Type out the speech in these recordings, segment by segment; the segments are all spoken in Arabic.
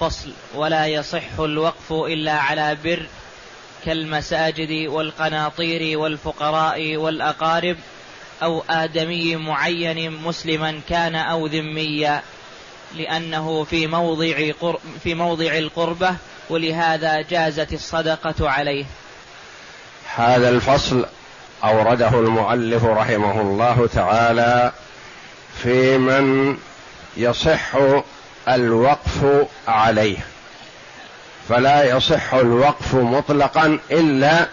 فصل ولا يصح الوقف إلا على بر كالمساجد والقناطير والفقراء والأقارب أو آدمي معين مسلما كان أو ذميا لأنه في موضع في موضع القربة ولهذا جازت الصدقة عليه. هذا الفصل أورده المؤلف رحمه الله تعالى في من يصح الوقف عليه. فلا يصح الوقف مطلقا إلا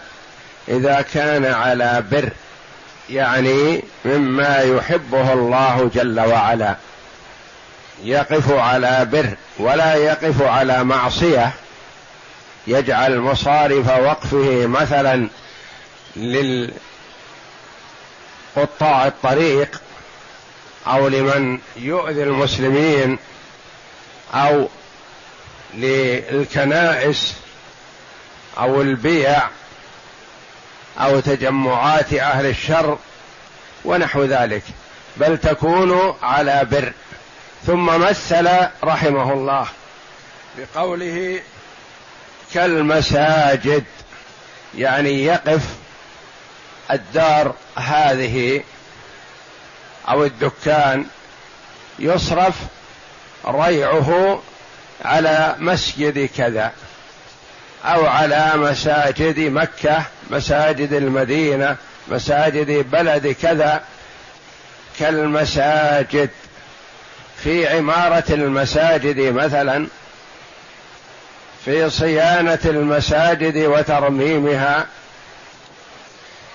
إذا كان على بر يعني مما يحبه الله جل وعلا. يقف على بر ولا يقف على معصية. يجعل مصارف وقفه مثلا للقطاع الطريق أو لمن يؤذي المسلمين أو للكنائس أو البيع أو تجمعات أهل الشر ونحو ذلك بل تكون على بر. ثم مثل رحمه الله بقوله كالمساجد يعني يقف الدار هذه أو الدكان يصرف ريعه على مسجد كذا أو على مساجد مكة مساجد المدينة مساجد بلد كذا كالمساجد. في عمارة المساجد مثلا في صيانة المساجد وترميمها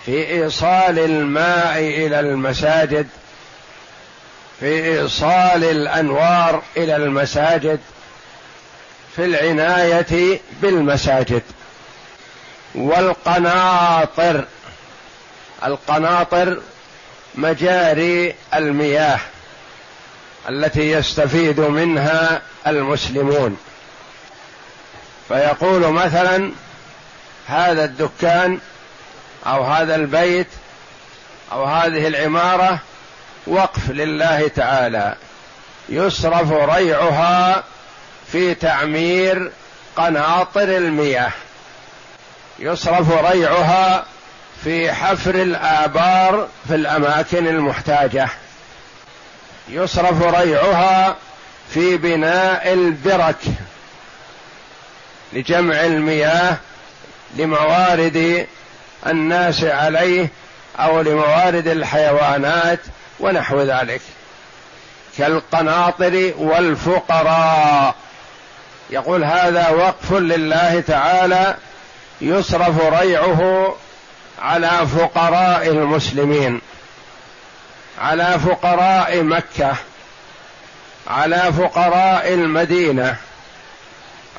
في إيصال الماء إلى المساجد في إيصال الأنوار إلى المساجد في العناية بالمساجد. والقناطر القناطر مجاري المياه التي يستفيد منها المسلمون. فيقول مثلا هذا الدكان أو هذا البيت أو هذه العمارة وقف لله تعالى. يصرف ريعها في تعمير قناطر المياه. يصرف ريعها في حفر الآبار في الأماكن المحتاجة. يصرف ريعها في بناء البرك لجمع المياه لموارد الناس عليه أو لموارد الحيوانات ونحو ذلك. كالقناطر والفقراء. يقول هذا وقف لله تعالى يصرف ريعه على فقراء المسلمين. على فقراء مكة. على فقراء المدينة.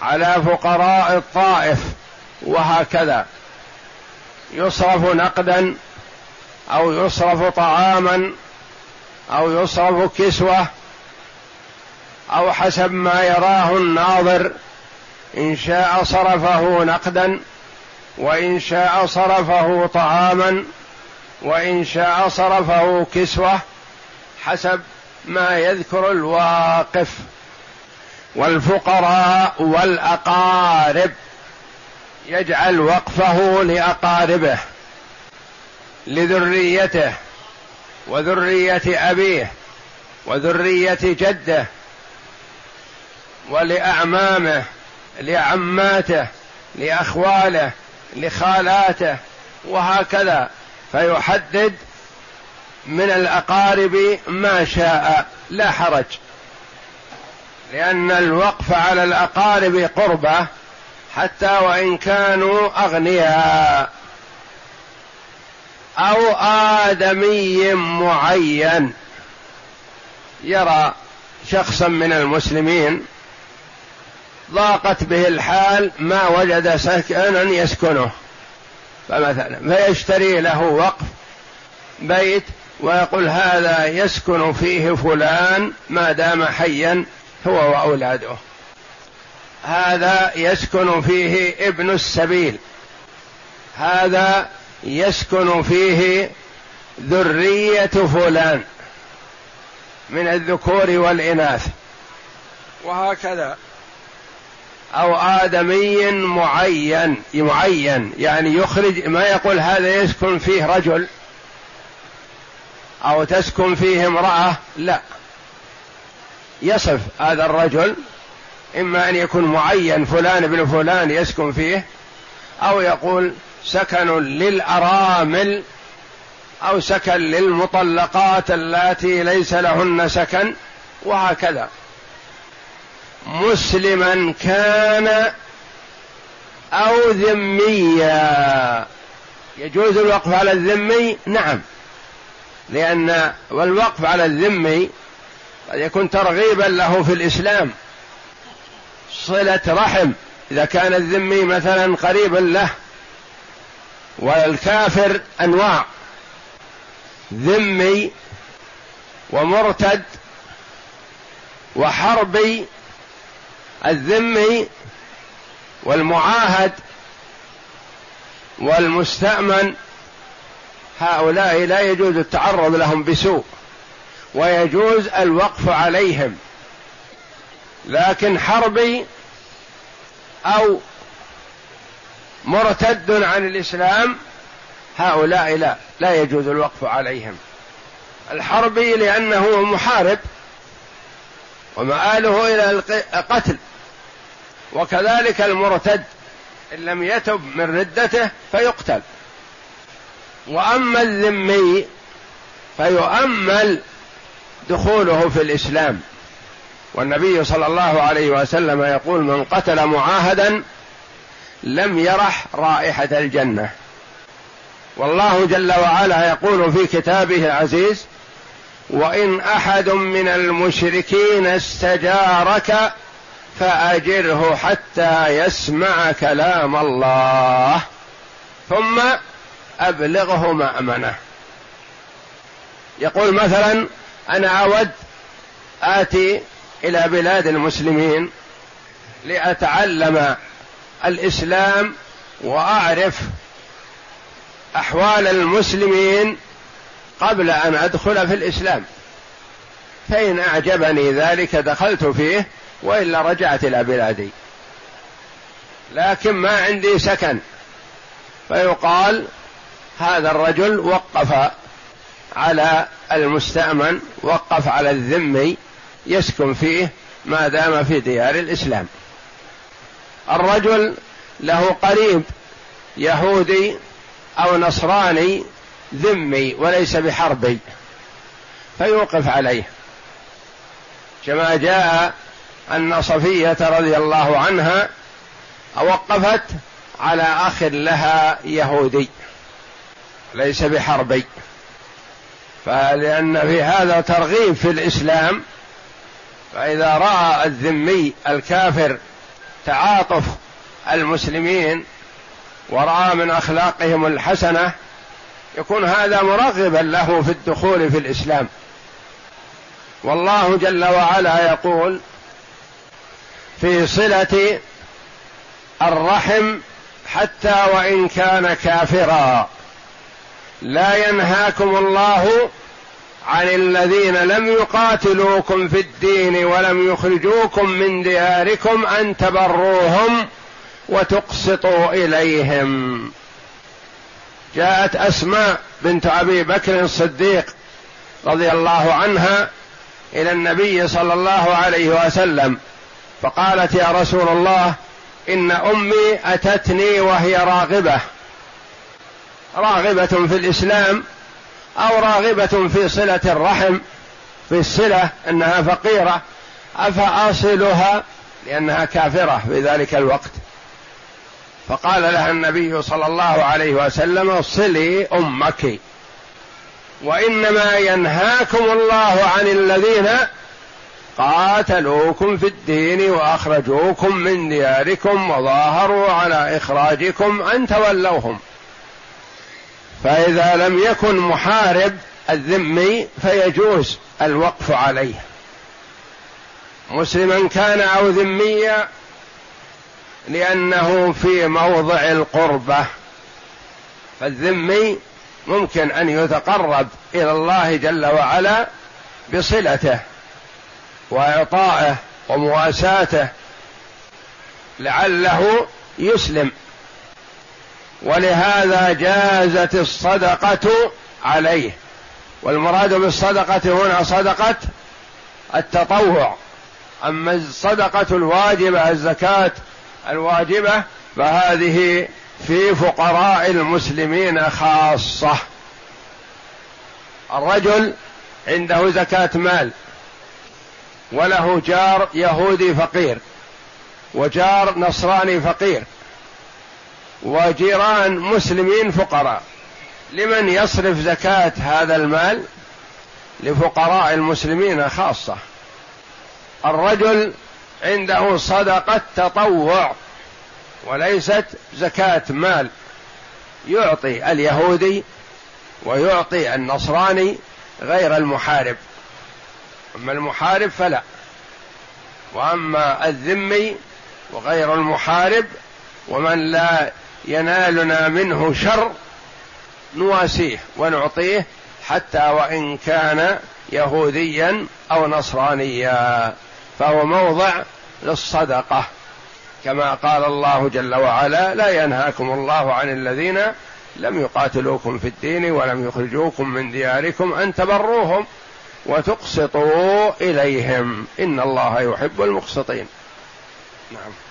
على فقراء الطائف. وهكذا. يصرف نقدا أو يصرف طعاما أو يصرف كسوة أو حسب ما يراه الناظر إن شاء صرفه نقدا وإن شاء صرفه طعاما وإن شاء صرفه كسوة حسب ما يذكر الواقف والفقراء والأقارب. يجعل وقفه لأقاربه لذريته. وذرية أبيه وذرية جده ولأعمامه لعماته لأخواله لخالاته وهكذا. فيحدد من الأقارب ما شاء لا حرج. لأن الوقف على الأقارب قربة حتى وإن كانوا أغنياء. أو آدمي معين. يرى شخصا من المسلمين ضاقت به الحال ما وجد سكنا يسكنه. فمثلا فيشتري له وقف بيت ويقول هذا يسكن فيه فلان ما دام حيا هو وأولاده. هذا يسكن فيه ابن السبيل. هذا يسكن فيه ذرية فلان من الذكور والإناث. وهكذا. أو آدمي معين معين يعني يخرج ما يقول هذا يسكن فيه رجل أو تسكن فيه امرأة لا. يصف هذا الرجل إما أن يكون معين فلان ابن فلان يسكن فيه أو يقول سكن للأرامل أو سكن للمطلقات اللاتي ليس لهن سكن وهكذا. مسلما كان أو ذميا. يجوز الوقف على الذمي؟ نعم. لأن والوقف على الذمي قد يكون ترغيبا له في الإسلام. صلة رحم. إذا كان الذمي مثلا قريبا له والكافر أنواع. ذمي ومرتد وحربي. الذمي والمعاهد والمستأمن. هؤلاء لا يجوز التعرض لهم بسوء ويجوز الوقف عليهم. لكن حربي أو مرتد عن الإسلام هؤلاء لا لا يجوز الوقف عليهم. الحربي لأنه محارب ومآله إلى القتل وكذلك المرتد إن لم يتب من ردته فيقتل. وأما الذمي فيؤمل دخوله في الإسلام. والنبي صلى الله عليه وسلم يقول من قتل معاهدا لم يرح رائحة الجنة. والله جل وعلا يقول في كتابه العزيز وإن أحد من المشركين استجارك فأجره حتى يسمع كلام الله ثم أبلغه مأمنة. يقول مثلا أنا أود آتي إلى بلاد المسلمين لأتعلم الإسلام وأعرف أحوال المسلمين قبل أن أدخل في الإسلام. فإن أعجبني ذلك دخلت فيه وإلا رجعت إلى بلادي. لكن ما عندي سكن. فيقال هذا الرجل وقف على المستأمن وقف على الذمي يسكن فيه ما دام في ديار الإسلام. الرجل له قريب يهودي أو نصراني ذمي وليس بحربي فيوقف عليه. كما جاء أن صفية رضي الله عنها وقفت على أخ لها يهودي ليس بحربي. فلأن في هذا ترغيب في الإسلام فإذا رأى الذمي الكافر تعاطف المسلمين ورأى من أخلاقهم الحسنة يكون هذا مرغبا له في الدخول في الإسلام. والله جل وعلا يقول في صلة الرحم حتى وإن كان كافرا. لا ينهاكم الله عن الذين لم يقاتلوكم في الدين ولم يخرجوكم من دياركم أن تبروهم وتقسطوا إليهم. جاءت أسماء بنت أبي بكر الصديق رضي الله عنها إلى النبي صلى الله عليه وسلم فقالت يا رسول الله إن أمي أتتني وهي راغبة. راغبة في الإسلام أو راغبة في صلة الرحم في الصلة أنها فقيرة أفأصلها؟ لأنها كافرة في ذلك الوقت. فقال لها النبي صلى الله عليه وسلم صلي أمك. وإنما ينهاكم الله عن الذين قاتلوكم في الدين وأخرجوكم من دياركم وظاهروا على إخراجكم أن تولوهم. فإذا لم يكن محارب الذمي فيجوز الوقف عليه. مسلما كان أو ذميا لأنه في موضع القربة. فالذمي ممكن أن يتقرب إلى الله جل وعلا بصلته وإعطائه ومواساته لعله يسلم. ولهذا جازت الصدقة عليه. والمراد بالصدقة هنا صدقة التطوع. أما الصدقة الواجبة الزكاة الواجبة فهذه في فقراء المسلمين خاصة. الرجل عنده زكاة مال وله جار يهودي فقير وجار نصراني فقير وجيران مسلمين فقراء. لمن يصرف زكاة هذا المال؟ لفقراء المسلمين خاصة. الرجل عنده صدقة تطوع وليست زكاة مال. يعطي اليهودي ويعطي النصراني غير المحارب. أما المحارب فلا. وأما الذمي وغير المحارب ومن لا ينالنا منه شر نواسيه ونعطيه حتى وإن كان يهوديا أو نصرانيا. فهو موضع للصدقة. كما قال الله جل وعلا لا ينهاكم الله عن الذين لم يقاتلوكم في الدين ولم يخرجوكم من دياركم أن تبروهم وتقسطوا إليهم. إن الله يحب المقسطين. نعم.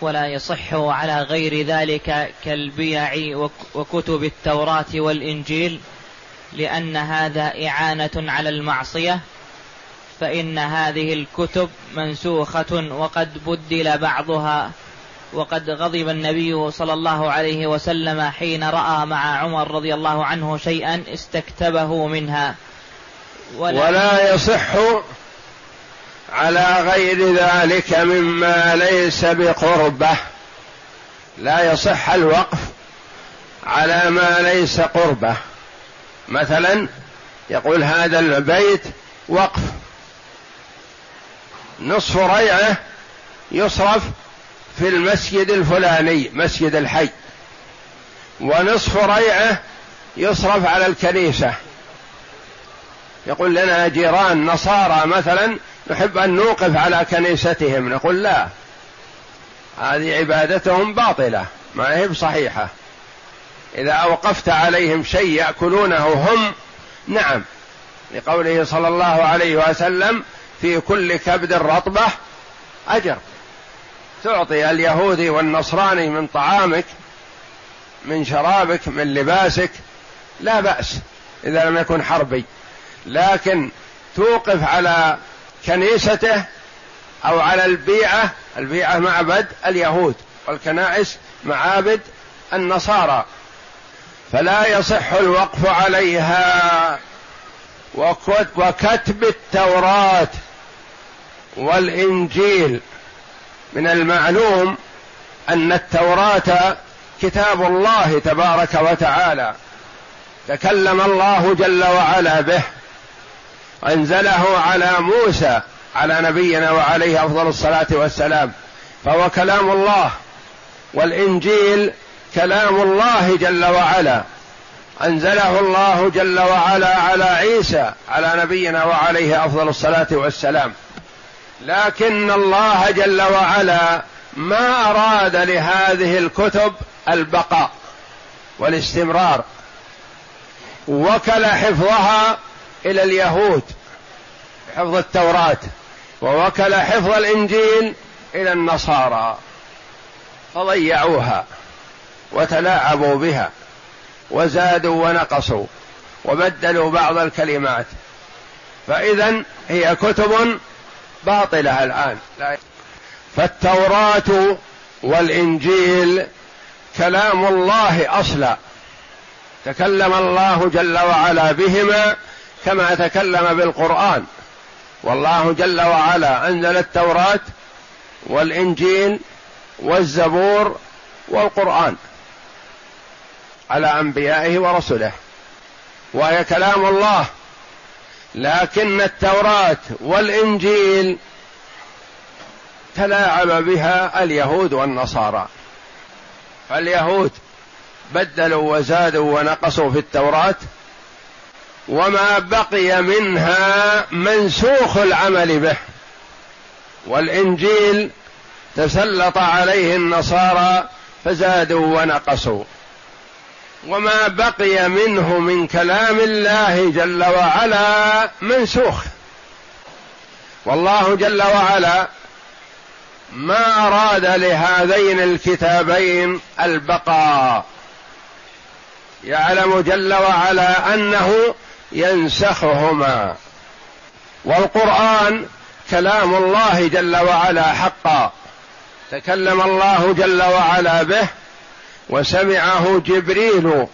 ولا يصح على غير ذلك كالبيع وكتب التوراة والإنجيل لأن هذا إعانة على المعصية فإن هذه الكتب منسوخة وقد بدل بعضها وقد غضب النبي صلى الله عليه وسلم حين رأى مع عمر رضي الله عنه شيئا استكتبه منها. ولا, ولا يصح على غير ذلك مما ليس بقربة. لا يصح الوقف على ما ليس قربة. مثلا يقول هذا البيت وقف. نصف ريعة يصرف في المسجد الفلاني مسجد الحي. ونصف ريعة يصرف على الكنيسة. يقول لنا جيران نصارى مثلا نحب أن نوقف على كنيستهم نقول لا هذه عبادتهم باطلة ما هي بصحيحة. إذا أوقفت عليهم شيء يأكلونه هم نعم لقوله صلى الله عليه وسلم في كل كبد رطبة أجر. تعطي اليهودي والنصراني من طعامك من شرابك من لباسك لا بأس إذا لم يكن حربي. لكن توقف على كنيسته أو على البيعة البيعة معبد اليهود والكنائس معابد النصارى. فلا يصح الوقف عليها. وكتب التوراة والإنجيل. من المعلوم أن التوراة كتاب الله تبارك وتعالى. تكلم الله جل وعلا به. أنزله على موسى على نبينا وعليه أفضل الصلاة والسلام. فهو كلام الله. والإنجيل كلام الله جل وعلا. أنزله الله جل وعلا على عيسى على نبينا وعليه أفضل الصلاة والسلام. لكن الله جل وعلا ما أراد لهذه الكتب البقاء والاستمرار. وكل حفظها إلى اليهود حفظ التوراة ووكل حفظ الإنجيل إلى النصارى فضيعوها وتلاعبوا بها وزادوا ونقصوا وبدلوا بعض الكلمات. فاذا هي كتب باطلة الآن. فالتوراة والإنجيل كلام الله أصلا. تكلم الله جل وعلا بهما كما تكلم بالقرآن. والله جل وعلا أنزل التوراة والإنجيل والزبور والقرآن على أنبيائه ورسله. وهي كلام الله. لكن التوراة والإنجيل تلاعب بها اليهود والنصارى. فاليهود بدلوا وزادوا ونقصوا في التوراة وما بقي منها منسوخ العمل به. والإنجيل تسلط عليه النصارى فزادوا ونقصوا. وما بقي منه من كلام الله جل وعلا منسوخ. والله جل وعلا ما أراد لهذين الكتابين البقاء. يعلم جل وعلا أنه ينسخهما. والقرآن كلام الله جل وعلا حقا. تكلم الله جل وعلا به وسمعه جبريل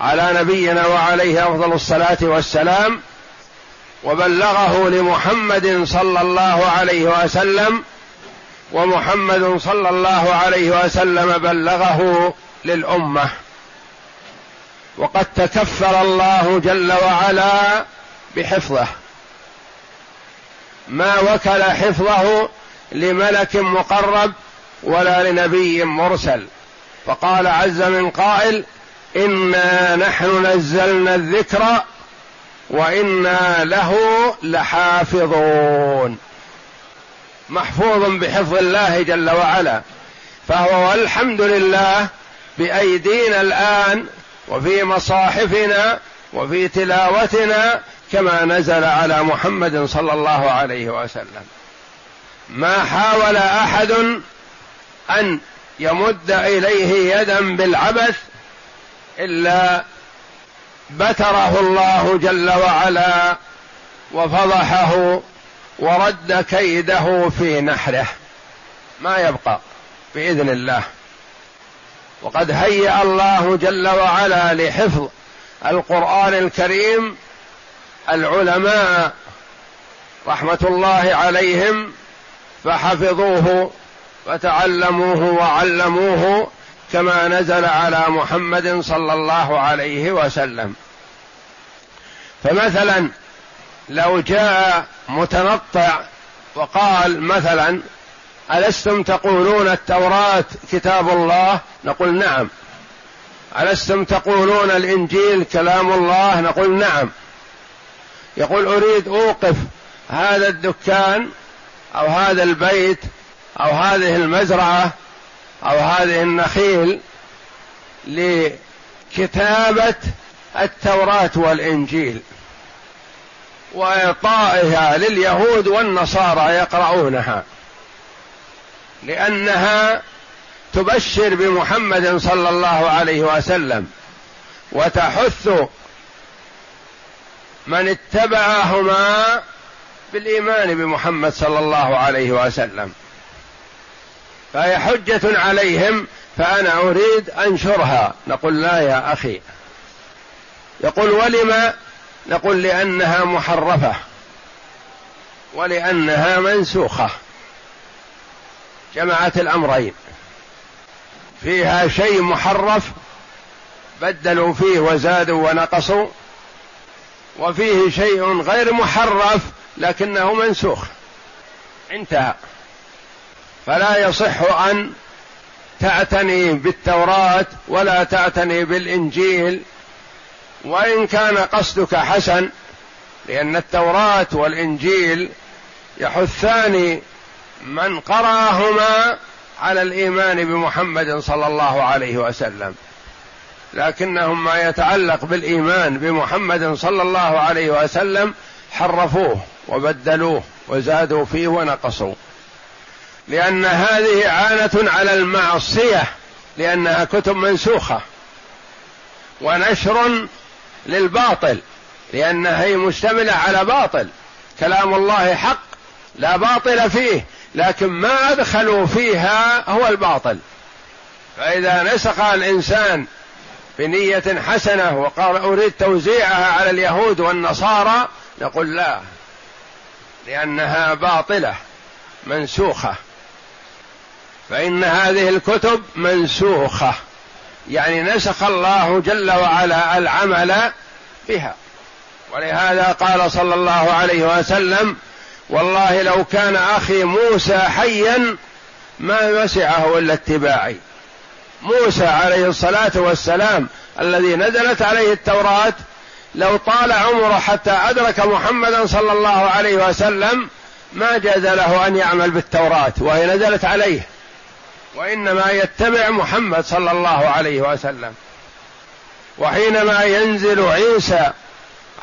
على نبينا وعليه أفضل الصلاة والسلام وبلغه لمحمد صلى الله عليه وسلم ومحمد صلى الله عليه وسلم بلغه للأمة. وقد تكفل الله جل وعلا بحفظه. ما وكل حفظه لملك مقرب ولا لنبي مرسل. فقال عز من قائل إنا نحن نزلنا الذكر وإنا له لحافظون. محفوظ بحفظ الله جل وعلا. فهو والحمد لله بأيدينا الآن وفي مصاحفنا وفي تلاوتنا كما نزل على محمد صلى الله عليه وسلم. ما حاول أحد أن يمد إليه يدا بالعبث إلا بتره الله جل وعلا وفضحه ورد كيده في نحره. ما يبقى بإذن الله. وقد هيأ الله جل وعلا لحفظ القرآن الكريم العلماء رحمة الله عليهم فحفظوه وتعلموه وعلموه كما نزل على محمد صلى الله عليه وسلم. فمثلا لو جاء متنطع وقال مثلا ألستم تقولون التوراة كتاب الله؟ نقول نعم. ألستم تقولون الإنجيل كلام الله؟ نقول نعم. يقول أريد أوقف هذا الدكان أو هذا البيت أو هذه المزرعة أو هذه النخيل لكتابة التوراة والإنجيل وإعطائها لليهود والنصارى يقرؤونها. لأنها تبشر بمحمد صلى الله عليه وسلم وتحث من اتبعهما بالإيمان بمحمد صلى الله عليه وسلم. فهي حجة عليهم فأنا أريد انشرها نقول لا يا أخي. يقول ولم؟ نقول لأنها محرفة ولأنها منسوخة. جمعت الأمرين. فيها شيء محرف بدلوا فيه وزادوا ونقصوا وفيه شيء غير محرف لكنه منسوخ. انتهى. فلا يصح أن تعتني بالتوراة ولا تعتني بالإنجيل وإن كان قصدك حسن لأن التوراة والإنجيل يحثان من قرأهما على الإيمان بمحمد صلى الله عليه وسلم. لكنهم ما يتعلق بالإيمان بمحمد صلى الله عليه وسلم حرفوه وبدلوه وزادوا فيه ونقصوا لأن هذه عانة على المعصية لأنها كتب منسوخة. ونشر للباطل لانها هي مشتملة على باطل. كلام الله حق لا باطل فيه لكن ما أدخلوا فيها هو الباطل. فإذا نسخ الإنسان بنية حسنة وقال أريد توزيعها على اليهود والنصارى نقول لا لأنها باطلة منسوخة. فإن هذه الكتب منسوخة يعني نسخ الله جل وعلا العمل بها. ولهذا قال صلى الله عليه وسلم والله لو كان أخي موسى حيا ما وسعه إلا اتباعي. موسى عليه الصلاة والسلام الذي نزلت عليه التوراة لو طال عمره حتى أدرك محمدا صلى الله عليه وسلم ما جاز له أن يعمل بالتوراة وهي نزلت عليه. وإنما يتبع محمد صلى الله عليه وسلم. وحينما ينزل عيسى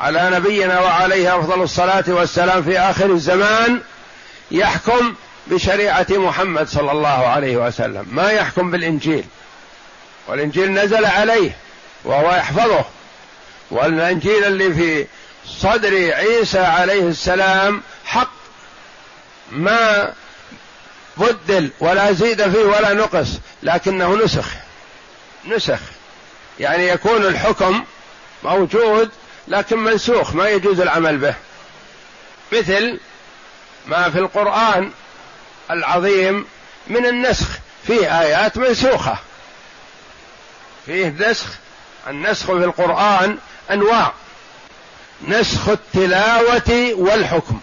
على نبينا وعليه أفضل الصلاة والسلام في آخر الزمان يحكم بشريعة محمد صلى الله عليه وسلم ما يحكم بالإنجيل. والإنجيل نزل عليه وهو يحفظه. والإنجيل اللي في صدر عيسى عليه السلام حق ما بدل ولا زيد فيه ولا نقص لكنه نسخ نسخ. يعني يكون الحكم موجود لكن منسوخ ما يجوز العمل به. مثل ما في القرآن العظيم من النسخ فيه آيات منسوخة. فيه نسخ النسخ في القرآن أنواع. نسخ التلاوة والحكم.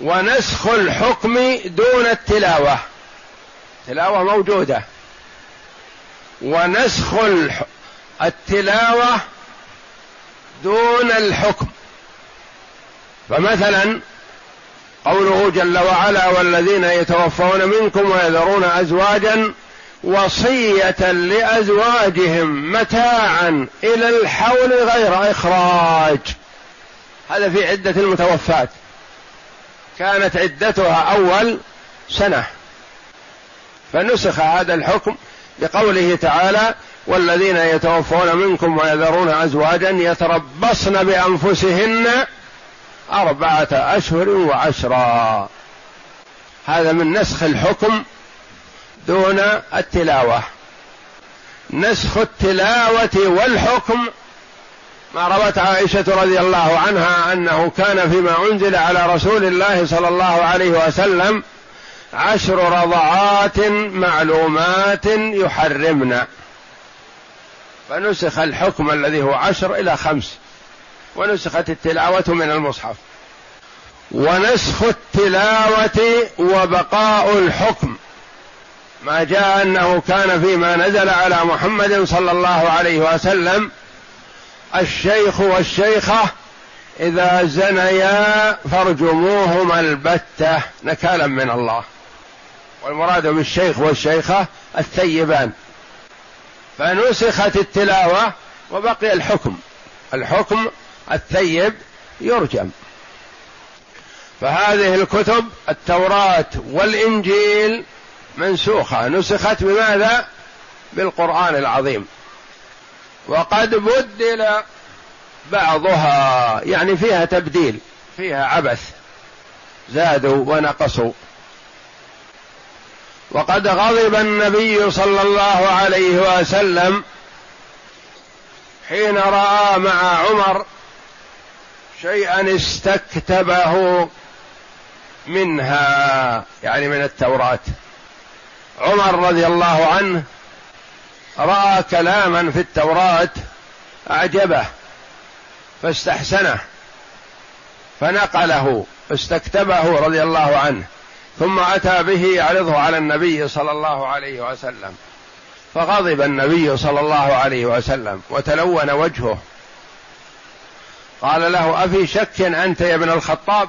ونسخ الحكم دون التلاوة. تلاوة موجودة. ونسخ التلاوة دون الحكم. فمثلا قوله جل وعلا والذين يتوفون منكم ويذرون ازواجا وصية لأزواجهم متاعا إلى الحول غير إخراج. هذا في عدة المتوفات. كانت عدتها أول سنة. فنسخ هذا الحكم بقوله تعالى والذين يتوفون منكم ويذرون أزواجا يتربصن بأنفسهن أربعة أشهر وعشرا. هذا من نسخ الحكم دون التلاوة. نسخ التلاوة والحكم ما روت عائشة رضي الله عنها أنه كان فيما أنزل على رسول الله صلى الله عليه وسلم عشر رضعات معلومات يحرمن. فنسخ الحكم الذي هو عشر إلى خمس. ونسخت التلاوة من المصحف. ونسخ التلاوة وبقاء الحكم. ما جاء أنه كان فيما نزل على محمد صلى الله عليه وسلم الشيخ والشيخة إذا زنيا فارجموهما البتة نكالا من الله. والمراد بالشيخ والشيخة الثيبان. فنسخت التلاوة وبقي الحكم. الحكم الثيب يرجم. فهذه الكتب التوراة والإنجيل منسوخة. نسخت بماذا؟ بالقرآن العظيم. وقد بدل بعضها يعني فيها تبديل فيها عبث. زادوا ونقصوا. وقد غضب النبي صلى الله عليه وسلم حين رأى مع عمر شيئا استكتبه منها يعني من التوراة. عمر رضي الله عنه رأى كلاما في التوراة أعجبه فاستحسنه فنقله استكتبه رضي الله عنه. ثم أتى به يعرضه على النبي صلى الله عليه وسلم. فغضب النبي صلى الله عليه وسلم وتلون وجهه. قال له أفي شك أنت يا ابن الخطاب؟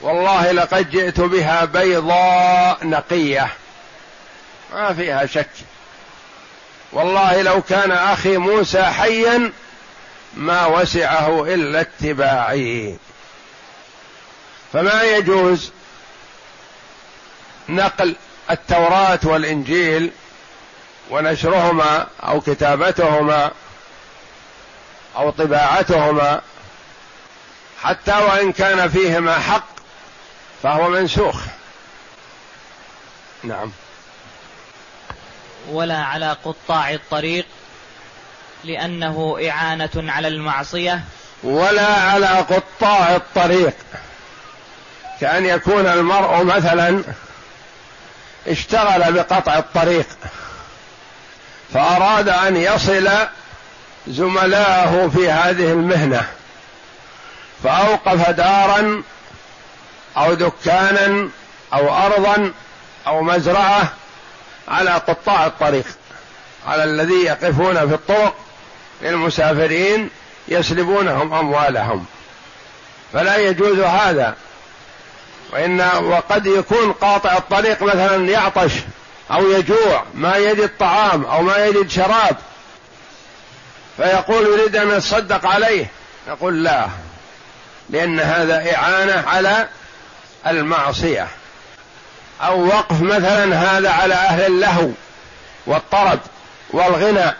والله لقد جئت بها بيضاء نقية. ما فيها شك. والله لو كان أخي موسى حيا ما وسعه إلا اتباعي. فما يجوز نقل التوراة والإنجيل ونشرهما أو كتابتهما أو طباعتهما حتى وإن كان فيهما حق فهو منسوخ. نعم. ولا على قطاع الطريق لأنه إعانة على المعصية. ولا على قطاع الطريق. كأن يكون المرء مثلا اشتغل بقطع الطريق فأراد أن يصل زملائه في هذه المهنة فأوقف دارا أو دكانا أو أرضا أو مزرعة على قطاع الطريق على الذي يقفون في الطرق للمسافرين يسلبونهم أموالهم. فلا يجوز هذا. وإن وقد يكون قاطع الطريق مثلا يعطش أو يجوع ما يجد طعام أو ما يجد شراب فيقول يريد أن يتصدق عليه نقول لا لأن هذا إعانة على المعصية. أو وقف مثلا هذا على أهل اللهو والطرب والغنى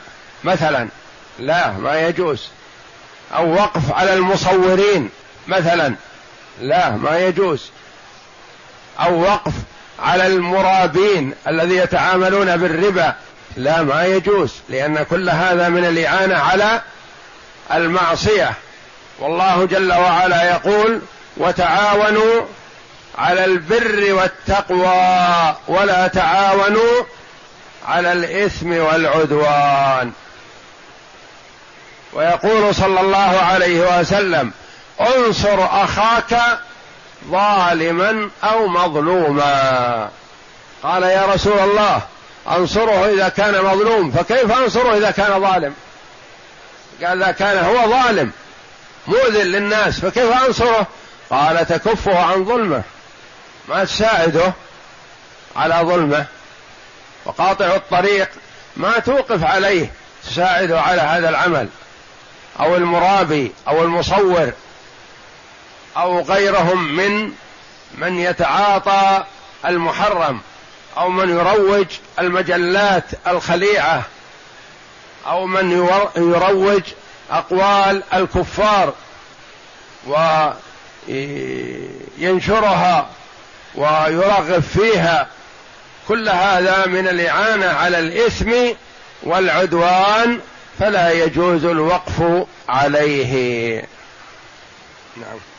مثلا لا ما يجوز. أو وقف على المصورين مثلا لا ما يجوز. أو وقف على المرابين الذي يتعاملون بالربا. لا ما يجوز لأن كل هذا من الإعانة على المعصية. والله جل وعلا يقول وتعاونوا على البر والتقوى ولا تعاونوا على الإثم والعدوان. ويقول صلى الله عليه وسلم انصر أخاك ظالما أو مظلوما. قال يا رسول الله أنصره إذا كان مظلوم. فكيف أنصره إذا كان ظالم؟ قال إذا كان هو ظالم مؤذن للناس فكيف أنصره؟ قال تكفه عن ظلمه. ما تساعده على ظلمه. وقاطع الطريق ما توقف عليه تساعده على هذا العمل. أو المرابي أو المصور. أو غيرهم من من يتعاطى المحرم أو من يروج المجلات الخليعة أو من يروج أقوال الكفار وينشرها ويرغب فيها. كل هذا من الإعانة على الإثم والعدوان فلا يجوز الوقف عليه. نعم.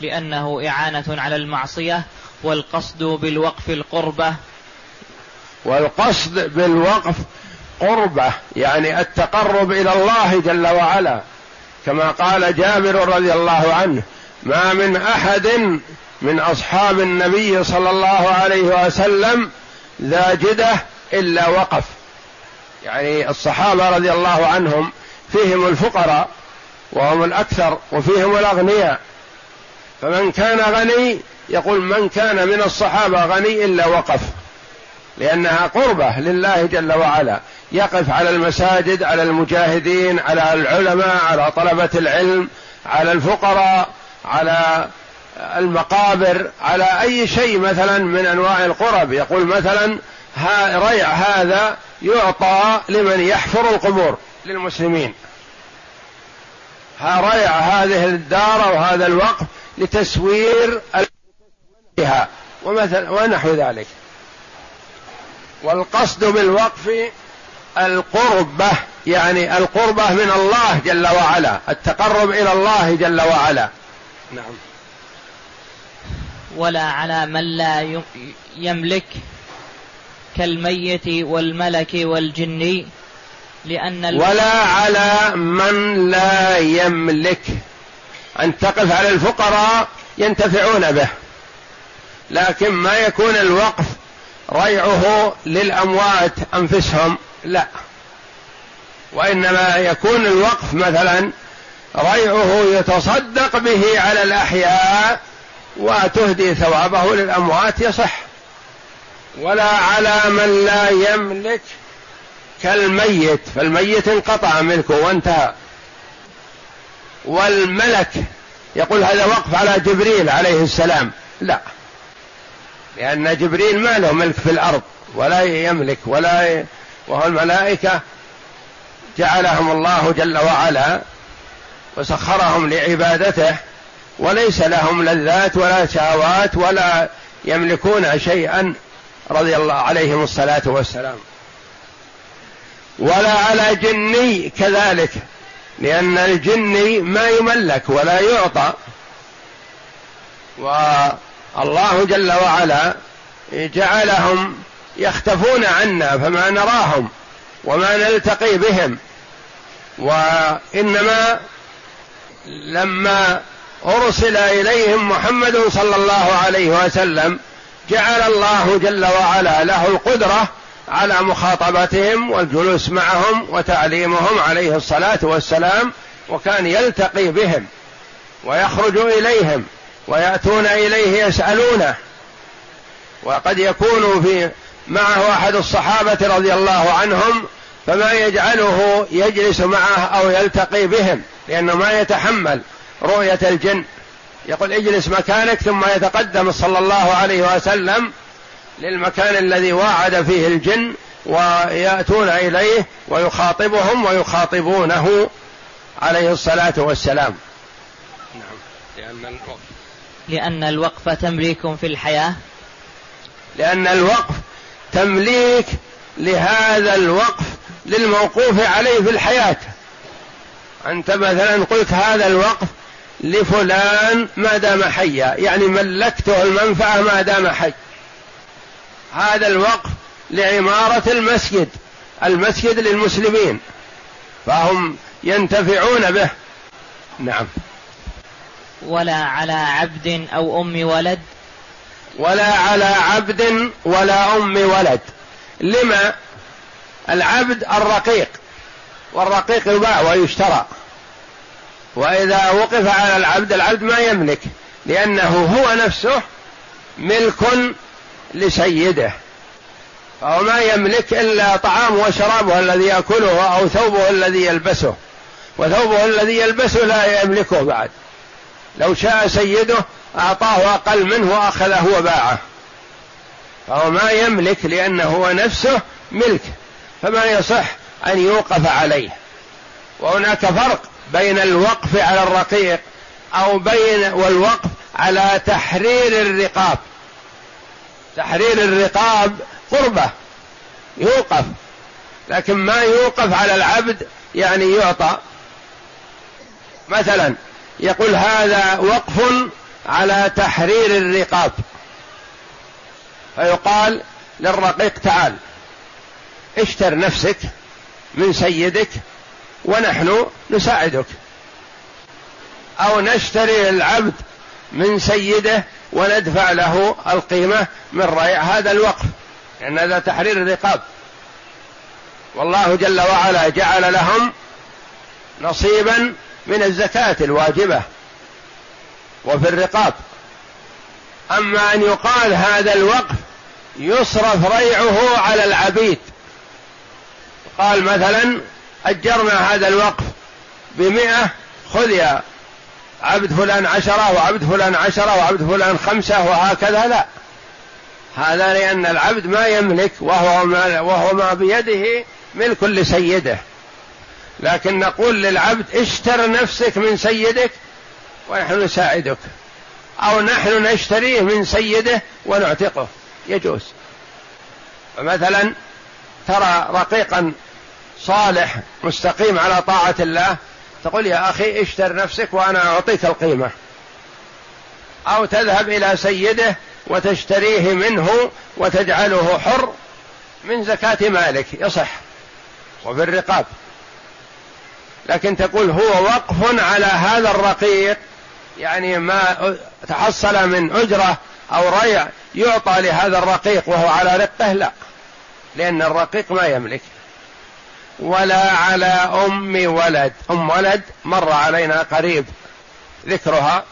لأنه إعانة على المعصية والقصد بالوقف القربة. والقصد بالوقف قربة يعني التقرب إلى الله جل وعلا. كما قال جابر رضي الله عنه ما من أحد من أصحاب النبي صلى الله عليه وسلم ذا جدة إلا وقف. يعني الصحابة رضي الله عنهم فيهم الفقراء وهم الأكثر وفيهم الأغنياء. فمن كان غني يقول من كان من الصحابة غني إلا وقف. لأنها قربة لله جل وعلا. يقف على المساجد على المجاهدين على العلماء على طلبة العلم على الفقراء على المقابر على أي شيء مثلا من أنواع القرب. يقول مثلا ريع هذا يعطى لمن يحفر القبور للمسلمين. ريع هذه الدار وهذا الوقف لتسوير بها ومثل ونحو ذلك. والقصد بالوقف القربة يعني القربة من الله جل وعلا التقرب إلى الله جل وعلا. نعم. ولا على من لا يملك كالميت والملك والجن لأن ولا على من لا يملك أن تقف على الفقراء ينتفعون به. لكن ما يكون الوقف ريعه للأموات أنفسهم لا. وإنما يكون الوقف مثلا ريعه يتصدق به على الأحياء وتهدي ثوابه للأموات يصح. ولا على من لا يملك كالميت فالميت انقطع ملكه وانتهى. والملك يقول هذا وقف على جبريل عليه السلام. لا. لأن جبريل ما له ملك في الأرض ولا يملك ولا. وهو الملائكة. جعلهم الله جل وعلا وسخرهم لعبادته وليس لهم لذات ولا شهوات ولا يملكون شيئا. رضي الله عليهم الصلاة والسلام. ولا على جني كذلك. لأن الجن ما يملك ولا يعطى. والله جل وعلا جعلهم يختفون عنا فما نراهم وما نلتقي بهم. وإنما لما أرسل إليهم محمد صلى الله عليه وسلم جعل الله جل وعلا له القدرة على مخاطبتهم والجلوس معهم وتعليمهم عليه الصلاة والسلام وكان يلتقي بهم ويخرج إليهم ويأتون إليه يسألونه. وقد يكون في معه أحد الصحابة رضي الله عنهم فما يجعله يجلس معه أو يلتقي بهم لأنه ما يتحمل رؤية الجن. يقول اجلس مكانك ثم يتقدم صلى الله عليه وسلم للمكان الذي واعد فيه الجن ويأتون إليه ويخاطبهم ويخاطبونه عليه الصلاة والسلام. نعم. لأن الوقف. لأن الوقف تمليك في الحياة. لأن الوقف تمليك لهذا الوقف للموقوف عليه في الحياة. أنت مثلا قلت هذا الوقف لفلان ما دام حيا يعني ملكته المنفعة ما دام حي. هذا الوقف لعمارة المسجد المسجد للمسلمين فهم ينتفعون به. نعم. ولا على عبد أو أم ولد. ولا على عبد ولا أم ولد. لما؟ العبد الرقيق والرقيق يباع ويشترى. وإذا وقف على العبد العبد ما يملك لأنه هو نفسه ملك لسيده. فهو ما يملك إلا طعامه وشرابه الذي يأكله أو ثوبه الذي يلبسه. وثوبه الذي يلبسه لا يملكه بعد. لو شاء سيده أعطاه أقل منه وأخذه وباعه. فهو ما يملك لأنه هو نفسه ملك. فما يصح أن يوقف عليه. وهناك فرق بين الوقف على الرقيق أو بين والوقف على تحرير الرقاب. تحرير الرقاب قربة يوقف. لكن ما يوقف على العبد يعني يعطى. مثلا يقول هذا وقف على تحرير الرقاب. فيقال للرقيق تعال اشتر نفسك من سيدك ونحن نساعدك. أو نشتري العبد من سيده وندفع له القيمة من ريع هذا الوقف لأن هذا تحرير الرقاب. والله جل وعلا جعل لهم نصيبا من الزكاة الواجبة وفي الرقاب. أما أن يقال هذا الوقف يصرف ريعه على العبيد. قال مثلا أجرنا هذا الوقف بمئة خذ يا عبد فلان عشرة وعبد فلان عشرة وعبد فلان خمسة وهكذا لا. هذا لأن العبد ما يملك وهو ما, وهو ما بيده ملك لسيده. لكن نقول للعبد اشتر نفسك من سيدك ونحن نساعدك. أو نحن نشتريه من سيده ونعتقه. يجوز. فمثلا ترى رقيقا صالح مستقيم على طاعة الله تقول يا أخي اشتر نفسك وأنا أعطيك القيمة. أو تذهب إلى سيده وتشتريه منه وتجعله حر من زكاة مالك يصح وفي الرقاب. لكن تقول هو وقف على هذا الرقيق يعني ما تحصل من أجرة أو ريع يعطى لهذا الرقيق وهو على رقه لا لأن الرقيق ما يملك. ولا على أم ولد. أم ولد مر علينا قريب ذكرها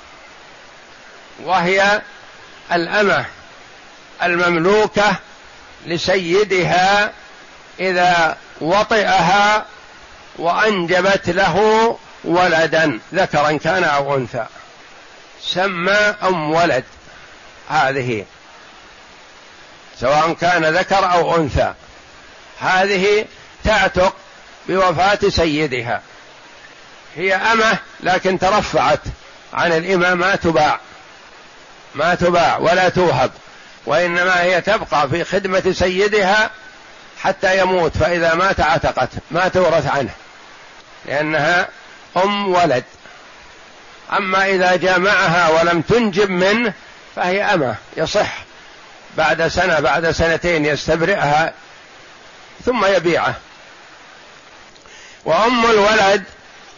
وهي الأمة المملوكة لسيدها إذا وطئها وأنجبت له ولدا ذكرا كان أو أنثى. سمى أم ولد هذه سواء كان ذكر أو أنثى. هذه تعتق بوفاة سيدها. هي أمة لكن ترفعت عن الإمام ما تباع. ما تباع ولا توهب. وإنما هي تبقى في خدمة سيدها حتى يموت فإذا مات عتقت ما تورث عنه لأنها أم ولد. أما إذا جامعها ولم تنجب منه فهي أمة يصح. بعد سنة بعد سنتين يستبرئها ثم يبيعه. وأم الولد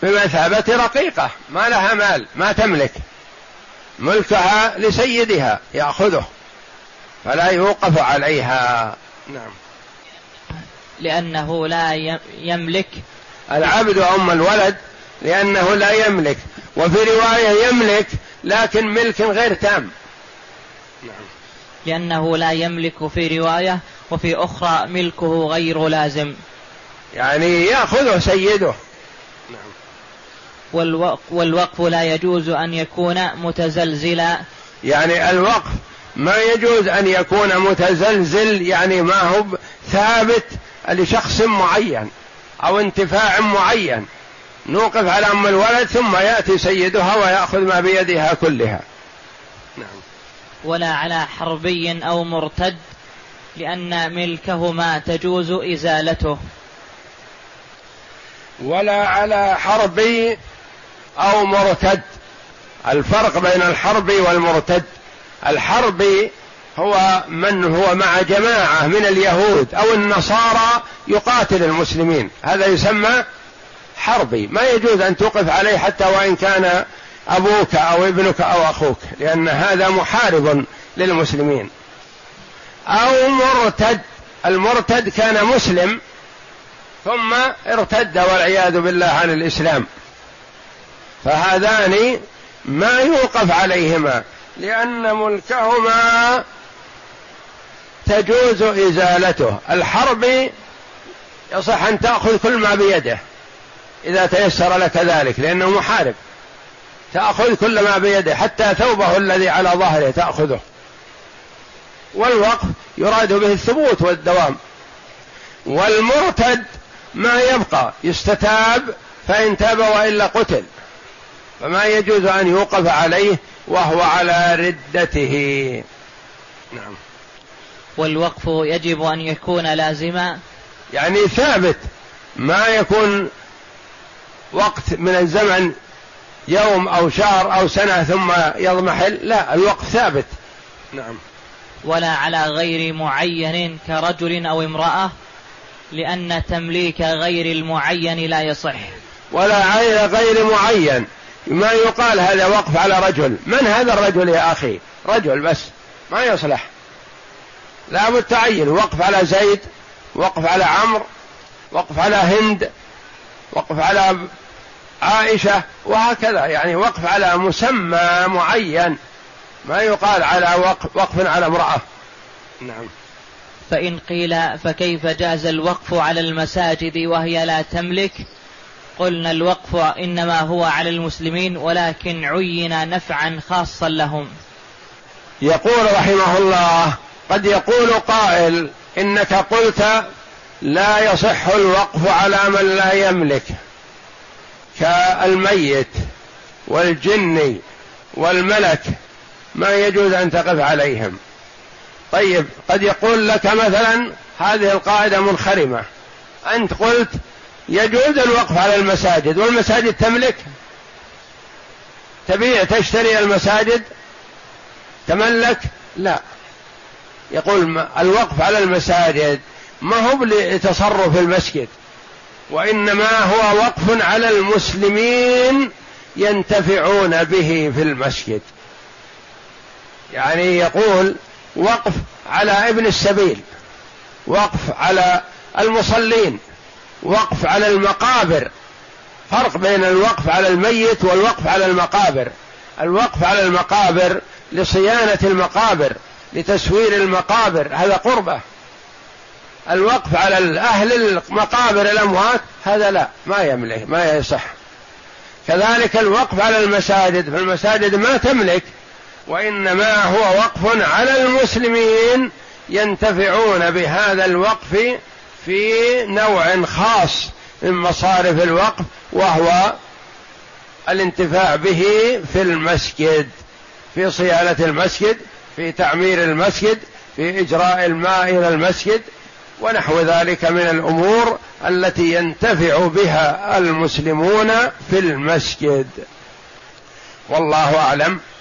بمثابة رقيقة ما لها مال ما تملك. ملكها لسيدها يأخذه فلا يوقف عليها. نعم. لأنه لا يملك. العبد أم الولد لأنه لا يملك وفي رواية يملك لكن ملك غير تام. نعم. لأنه لا يملك في رواية وفي أخرى ملكه غير لازم. يعني يأخذه سيده. نعم. والوقف لا يجوز أن يكون متزلزلا. يعني الوقف ما يجوز أن يكون متزلزل يعني ما هو ثابت لشخص معين أو انتفاع معين. نوقف على أم الولد ثم يأتي سيدها ويأخذ ما بيدها كلها. نعم. ولا على حربي أو مرتد لأن ملكهما تجوز إزالته. ولا على حربي أو مرتد. الفرق بين الحرب والمرتد. الحرب هو من هو مع جماعة من اليهود أو النصارى يقاتل المسلمين. هذا يسمى حربي ما يجوز أن توقف عليه حتى وإن كان أبوك أو ابنك أو أخوك لأن هذا محارب للمسلمين. أو مرتد. المرتد كان مسلم ثم ارتد والعياذ بالله عن الإسلام. فهذان ما يوقف عليهما لأن ملكهما تجوز إزالته. الحرب يصح أن تأخذ كل ما بيده إذا تيسر لك ذلك لأنه محارب. تأخذ كل ما بيده حتى ثوبه الذي على ظهره تأخذه. والوقف يراد به الثبوت والدوام. والمرتد ما يبقى. يستتاب فإن تاب وإلا قتل. فما يجوز أن يوقف عليه وهو على ردته. نعم. والوقف يجب أن يكون لازما. يعني ثابت. ما يكون وقت من الزمن يوم أو شهر أو سنة ثم يضمحل. لا الوقت ثابت. نعم. ولا على غير معين كرجل أو امرأة. لأن تمليك غير المعين لا يصح. ولا على غير معين. ما يقال هذا وقف على رجل. من هذا الرجل يا أخي؟ رجل بس. ما يصلح. لا بد تعين وقف على زيد وقف على عمرو وقف على هند وقف على عائشة وهكذا. يعني وقف على مسمى معين. ما يقال على وقف, وقف على امرأة. نعم. فإن قيل فكيف جاز الوقف على المساجد وهي لا تملك؟ قلنا الوقف إنما هو على المسلمين ولكن عين نفعا خاصا لهم. يقول رحمه الله قد يقول قائل إنك قلت لا يصح الوقف على من لا يملك كالميت والجن والملك ما يجوز أن تقف عليهم. طيب قد يقول لك مثلا هذه القاعدة منخرمة. أنت قلت يجوز الوقف على المساجد والمساجد تملك تبيع تشتري المساجد تملك؟ لا. يقول الوقف على المساجد ما هو لتصرف المسجد وإنما هو وقف على المسلمين ينتفعون به في المسجد. يعني يقول وقف على ابن السبيل وقف على المصلين وقف على المقابر. فرق بين الوقف على الميت والوقف على المقابر. الوقف على المقابر لصيانة المقابر لتسوير المقابر هذا قربة. الوقف على أهل المقابر الأموات هذا لا ما يملك ما يصح. كذلك الوقف على المساجد فالمساجد ما تملك وإنما هو وقف على المسلمين ينتفعون بهذا الوقف في نوع خاص من مصارف الوقف وهو الانتفاع به في المسجد في صيانة المسجد في تعمير المسجد في إجراء الماء إلى المسجد ونحو ذلك من الأمور التي ينتفع بها المسلمون في المسجد. والله أعلم